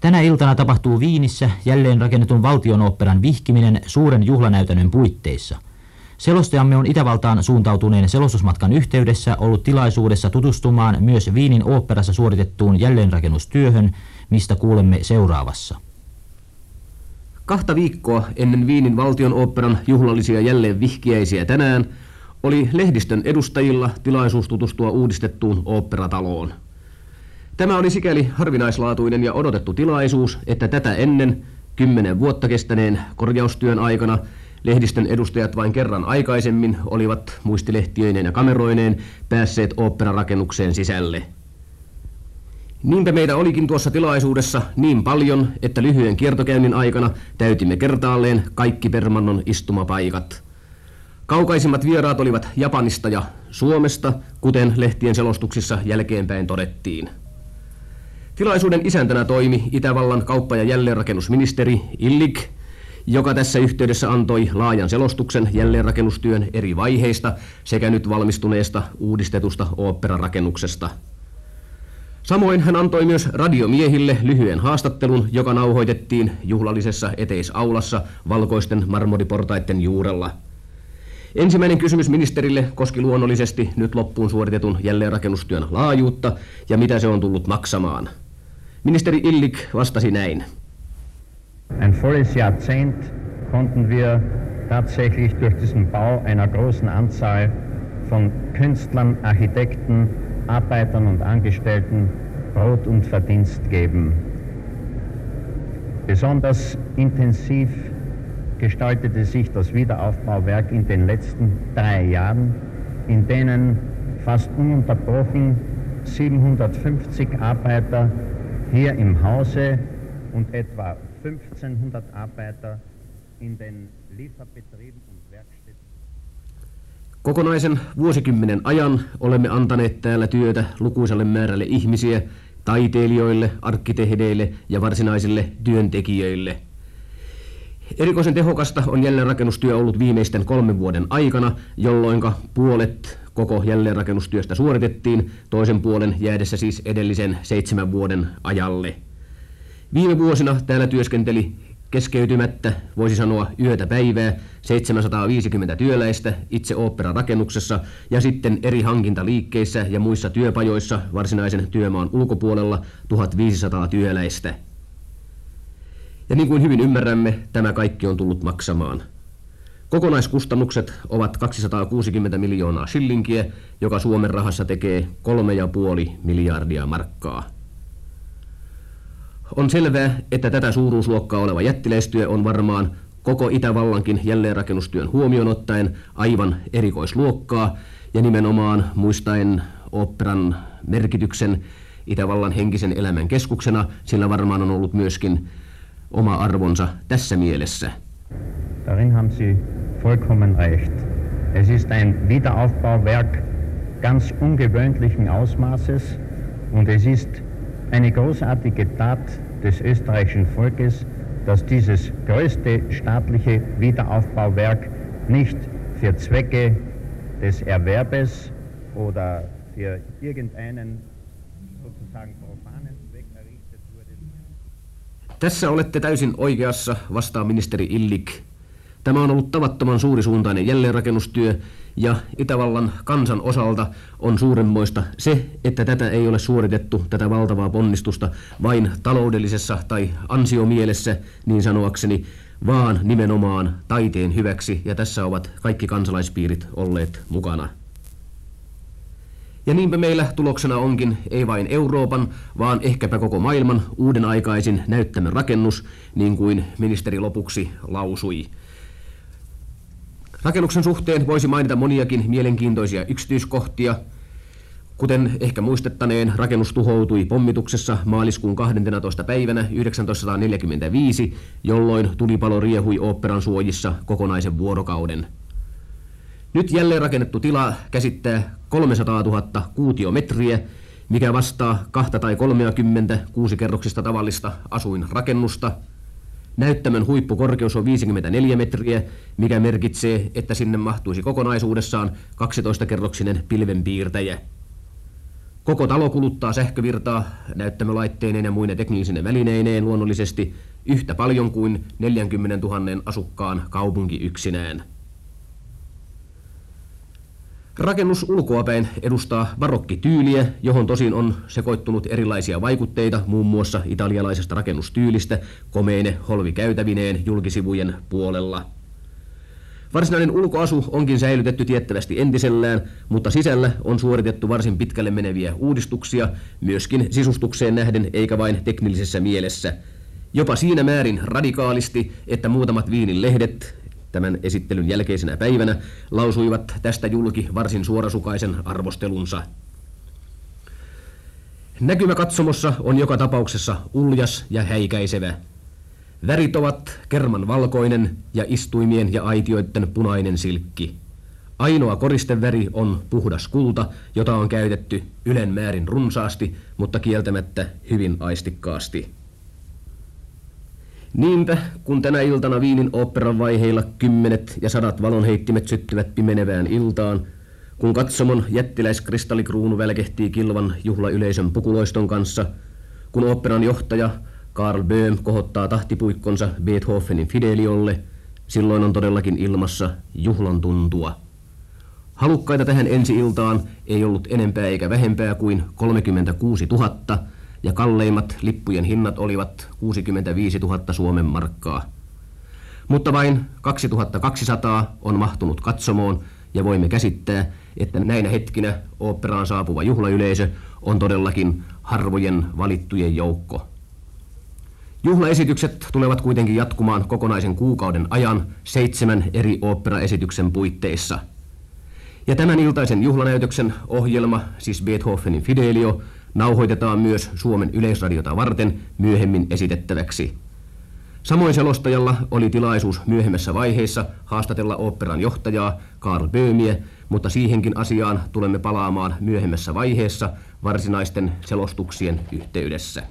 Tänä iltana tapahtuu Viinissä jälleen rakennetun valtionoopperan vihkiminen suuren juhlanäytännön puitteissa. Selostajamme on Itävaltaan suuntautuneen selostusmatkan yhteydessä ollut tilaisuudessa tutustumaan myös Viinin oopperassa suoritettuun jälleenrakennustyöhön, mistä kuulemme seuraavassa. Kahta viikkoa ennen Viinin valtionoopperan juhlallisia jälleen vihkiäisiä tänään oli lehdistön edustajilla tilaisuus tutustua uudistettuun oopperataloon. Tämä oli sikäli harvinaislaatuinen ja odotettu tilaisuus, että tätä ennen kymmenen vuotta kestäneen korjaustyön aikana lehdistön edustajat vain kerran aikaisemmin olivat muistilehtiöineen ja kameroineen päässeet oopperarakennukseen sisälle. Niinpä meitä olikin tuossa tilaisuudessa niin paljon, että lyhyen kiertokäynnin aikana täytimme kertaalleen kaikki Permannon istumapaikat. Kaukaisimmat vieraat olivat Japanista ja Suomesta, kuten lehtien selostuksissa jälkeenpäin todettiin. Tilaisuuden isäntänä toimi Itävallan kauppa- ja jälleenrakennusministeri Illik, joka tässä yhteydessä antoi laajan selostuksen jälleenrakennustyön eri vaiheista sekä nyt valmistuneesta uudistetusta oopperarakennuksesta. Samoin hän antoi myös radiomiehille lyhyen haastattelun, joka nauhoitettiin juhlallisessa eteisaulassa valkoisten marmoriportaiden juurella. Ensimmäinen kysymys ministerille koski luonnollisesti nyt loppuun suoritetun jälleenrakennustyön laajuutta ja mitä se on tullut maksamaan. Ministeri Illik vastasi näin. Ein volles Jahrzehnt konnten wir tatsächlich durch diesen Bau einer großen Anzahl von Künstlern, Architekten, Arbeitern und Angestellten Brot und Verdienst geben. Besonders intensiv gestaltete sich das Wiederaufbauwerk in den letzten drei Jahren, in denen fast ununterbrochen 750 Arbeiter hier im Hause und etwa 1500 Arbeiter in den Lieferbetrieben und Werkstätten. Kokonaisen vuosikymmenen ajan olemme antaneet täällä työtä lukuisalle määrälle ihmisiä, taiteilijoille, arkkitehdeille ja varsinaisille työntekijöille. Erikoisen tehokasta on jälleenrakennustyö ollut viimeisten kolmen vuoden aikana, jolloin puolet koko jälleenrakennustyöstä suoritettiin, toisen puolen jäädessä siis edellisen seitsemän vuoden ajalle. Viime vuosina täällä työskenteli keskeytymättä, voisi sanoa yötä päivää, 750 työläistä itse ooppera-rakennuksessa ja sitten eri hankintaliikkeissä ja muissa työpajoissa varsinaisen työmaan ulkopuolella 1500 työläistä. Ja niin kuin hyvin ymmärrämme, tämä kaikki on tullut maksamaan. Kokonaiskustannukset ovat 260 miljoonaa shillinkiä, joka Suomen rahassa tekee 3,5 miljardia markkaa. On selvää, että tätä suuruusluokkaa oleva jättiläistyö on varmaan koko Itävallankin jälleenrakennustyön huomioon ottaen aivan erikoisluokkaa ja nimenomaan muistaen operan merkityksen Itävallan henkisen elämän keskuksena, sillä varmaan on ollut myöskin oma arvonsa tässä mielessä. Darin haben Sie vollkommen recht. Es ist ein Wiederaufbauwerk ganz ungewöhnlichen Ausmaßes und es ist eine großartige Tat des österreichischen Volkes, dass dieses größte staatliche Wiederaufbauwerk nicht für Zwecke des Erwerbes oder für irgendeinen sozusagen profanen. Tässä olette täysin oikeassa, vastaa ministeri Illik. Tämä on ollut tavattoman suurisuuntainen jälleenrakennustyö ja Itävallan kansan osalta on suuremmoista se, että tätä ei ole suoritettu, tätä valtavaa ponnistusta, vain taloudellisessa tai ansiomielessä, niin sanoakseni, vaan nimenomaan taiteen hyväksi, ja tässä ovat kaikki kansalaispiirit olleet mukana. Ja niinpä meillä tuloksena onkin ei vain Euroopan, vaan ehkäpä koko maailman uuden aikaisin näyttämön rakennus, niin kuin ministeri lopuksi lausui. Rakennuksen suhteen voisi mainita moniakin mielenkiintoisia yksityiskohtia. Kuten ehkä muistettaneen, rakennus tuhoutui pommituksessa maaliskuun 12. päivänä 1945, jolloin tulipalo riehui oopperan suojissa kokonaisen vuorokauden. Nyt jälleen rakennettu tila käsittää 300 000 kuutiometriä, mikä vastaa 2 tai 30 kuusikerroksista tavallista asuinrakennusta – Näyttämön huippukorkeus on 54 metriä, mikä merkitsee, että sinne mahtuisi kokonaisuudessaan 12-kerroksinen pilvenpiirtäjä. Koko talo kuluttaa sähkövirtaa näyttämölaitteineen ja muine teknisine välineineen luonnollisesti yhtä paljon kuin 40 000 asukkaan kaupunki yksinään. Rakennus ulkoapäin edustaa barokkityyliä, johon tosin on sekoittunut erilaisia vaikutteita, muun muassa italialaisesta rakennustyylistä, komeine holvikäytävineen julkisivujen puolella. Varsinainen ulkoasu onkin säilytetty tiettävästi entisellään, mutta sisällä on suoritettu varsin pitkälle meneviä uudistuksia, myöskin sisustukseen nähden eikä vain teknillisessä mielessä. Jopa siinä määrin radikaalisti, että muutamat viinin lehdet tämän esittelyn jälkeisenä päivänä lausuivat tästä julki varsin suorasukaisen arvostelunsa. Näkymä katsomossa on joka tapauksessa uljas ja häikäisevä. Värit ovat kerman valkoinen ja istuimien ja aitioiden punainen silkki. Ainoa koristeväri on puhdas kulta, jota on käytetty ylen määrin runsaasti, mutta kieltämättä hyvin aistikkaasti. Niinpä, kun tänä iltana Viinin oopperan vaiheilla kymmenet ja sadat valonheittimet syttyvät pimenevään iltaan, kun katsomon jättiläiskristallikruunu välkehtii kilvan juhlayleisön pukuloiston kanssa, kun oopperan johtaja Karl Böhm kohottaa tahtipuikkonsa Beethovenin Fideliolle, silloin on todellakin ilmassa juhlan tuntua. Halukkaita tähän ensi-iltaan ei ollut enempää eikä vähempää kuin 36 000, ja kalleimmat lippujen hinnat olivat 65 000 Suomen markkaa. Mutta vain 2200 on mahtunut katsomoon ja voimme käsittää, että näinä hetkinä oopperaan saapuva juhlayleisö on todellakin harvojen valittujen joukko. Juhlaesitykset tulevat kuitenkin jatkumaan kokonaisen kuukauden ajan seitsemän eri oopperaesityksen puitteissa. Ja tämän iltaisen juhlanäytöksen ohjelma, siis Beethovenin Fidelio, nauhoitetaan myös Suomen yleisradiota varten myöhemmin esitettäväksi. Samoin selostajalla oli tilaisuus myöhemmässä vaiheessa haastatella oopperan johtajaa Karl Böhmiä, mutta siihenkin asiaan tulemme palaamaan myöhemmässä vaiheessa varsinaisten selostuksien yhteydessä.